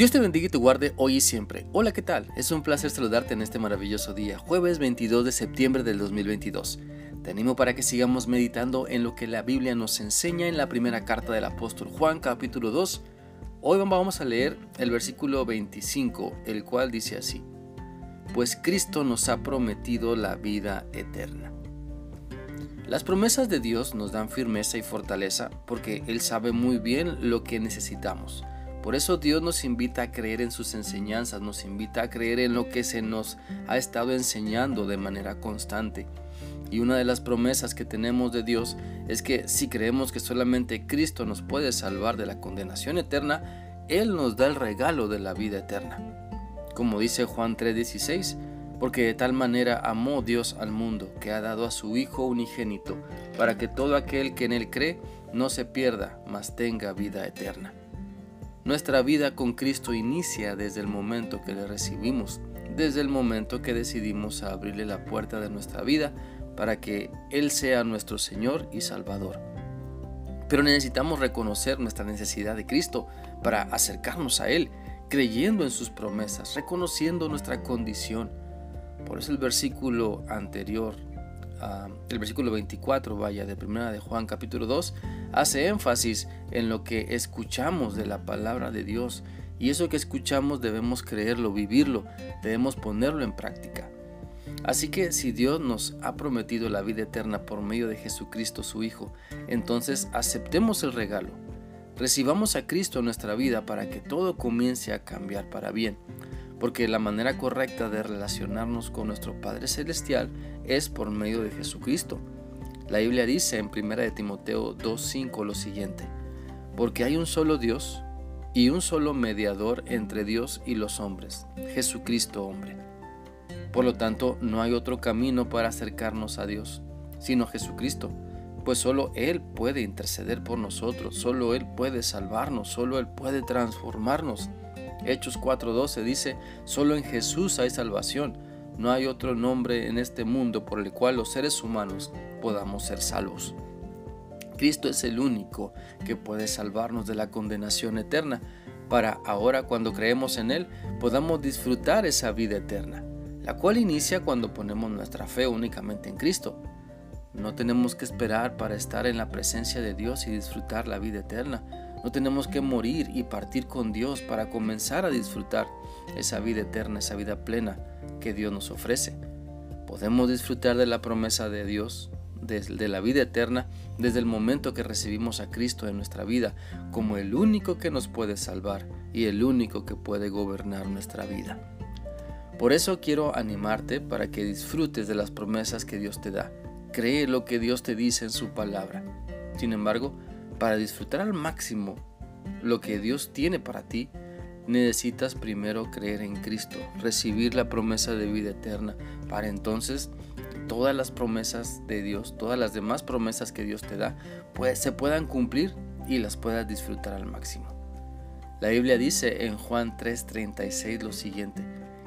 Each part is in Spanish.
Dios te bendiga y te guarde hoy y siempre. Hola, ¿qué tal? Es un placer saludarte en este maravilloso día, jueves 22 de septiembre del 2022. Te animo para que sigamos meditando en lo que la Biblia nos enseña en la primera carta del apóstol Juan, capítulo 2. Hoy vamos a leer el versículo 25, el cual dice así, Pues Cristo nos ha prometido la vida eterna. Las promesas de Dios nos dan firmeza y fortaleza porque Él sabe muy bien lo que necesitamos. Por eso Dios nos invita a creer en sus enseñanzas, nos invita a creer en lo que se nos ha estado enseñando de manera constante. Y una de las promesas que tenemos de Dios es que si creemos que solamente Cristo nos puede salvar de la condenación eterna, Él nos da el regalo de la vida eterna. Como dice Juan 3:16, porque de tal manera amó Dios al mundo que ha dado a su Hijo unigénito, para que todo aquel que en Él cree no se pierda, mas tenga vida eterna. Nuestra vida con Cristo inicia desde el momento que le recibimos, desde el momento que decidimos abrirle la puerta de nuestra vida para que Él sea nuestro Señor y Salvador. Pero necesitamos reconocer nuestra necesidad de Cristo para acercarnos a Él, creyendo en sus promesas, reconociendo nuestra condición. Por eso el versículo anterior el versículo 24, vaya, de primera de Juan capítulo 2, hace énfasis en lo que escuchamos de la palabra de Dios. Y eso que escuchamos debemos creerlo, vivirlo, debemos ponerlo en práctica. Así que si Dios nos ha prometido la vida eterna por medio de Jesucristo su Hijo, entonces aceptemos el regalo. Recibamos a Cristo en nuestra vida para que todo comience a cambiar para bien porque la manera correcta de relacionarnos con nuestro Padre Celestial es por medio de Jesucristo. La Biblia dice en 1 de Timoteo 2.5 lo siguiente, porque hay un solo Dios y un solo mediador entre Dios y los hombres, Jesucristo hombre. Por lo tanto, no hay otro camino para acercarnos a Dios, sino Jesucristo, pues solo Él puede interceder por nosotros, solo Él puede salvarnos, solo Él puede transformarnos. Hechos 4:12 dice, solo en Jesús hay salvación, no hay otro nombre en este mundo por el cual los seres humanos podamos ser salvos. Cristo es el único que puede salvarnos de la condenación eterna, para ahora cuando creemos en Él podamos disfrutar esa vida eterna, la cual inicia cuando ponemos nuestra fe únicamente en Cristo. No tenemos que esperar para estar en la presencia de Dios y disfrutar la vida eterna. No tenemos que morir y partir con Dios para comenzar a disfrutar esa vida eterna, esa vida plena que Dios nos ofrece. Podemos disfrutar de la promesa de Dios, de, la vida eterna, desde el momento que recibimos a Cristo en nuestra vida como el único que nos puede salvar y el único que puede gobernar nuestra vida. Por eso quiero animarte para que disfrutes de las promesas que Dios te da. Cree lo que Dios te dice en su palabra. Sin embargo, para disfrutar al máximo lo que Dios tiene para ti, necesitas primero creer en Cristo, recibir la promesa de vida eterna, para entonces todas las promesas de Dios, todas las demás promesas que Dios te da, pues se puedan cumplir y las puedas disfrutar al máximo. La Biblia dice en Juan 3:36 lo siguiente,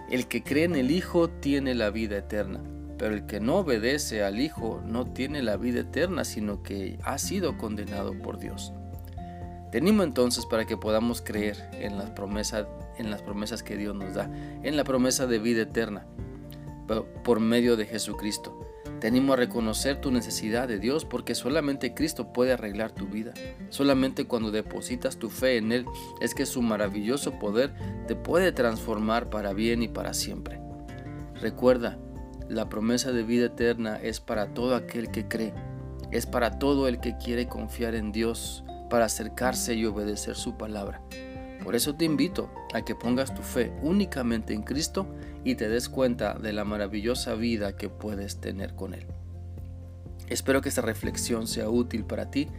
el que cree en el Hijo tiene la vida eterna pero el que no obedece al Hijo no tiene la vida eterna, sino que ha sido condenado por Dios. Te entonces para que podamos creer en las promesas, en las promesas que Dios nos da, en la promesa de vida eterna, por medio de Jesucristo. Te a reconocer tu necesidad de Dios porque solamente Cristo puede arreglar tu vida. Solamente cuando depositas tu fe en Él es que su maravilloso poder te puede transformar para bien y para siempre. Recuerda, la promesa de vida eterna es para todo aquel que cree, es para todo el que quiere confiar en Dios para acercarse y obedecer su palabra. Por eso te invito a que pongas tu fe únicamente en Cristo y te des cuenta de la maravillosa vida que puedes tener con Él. Espero que esta reflexión sea útil para ti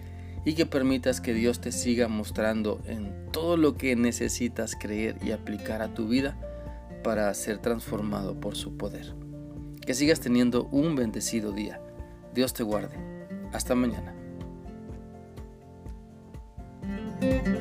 y que permitas que Dios te siga mostrando en todo lo que necesitas creer y aplicar a tu vida para ser transformado por su poder. Que sigas teniendo un bendecido día. Dios te guarde. Hasta mañana. Bye.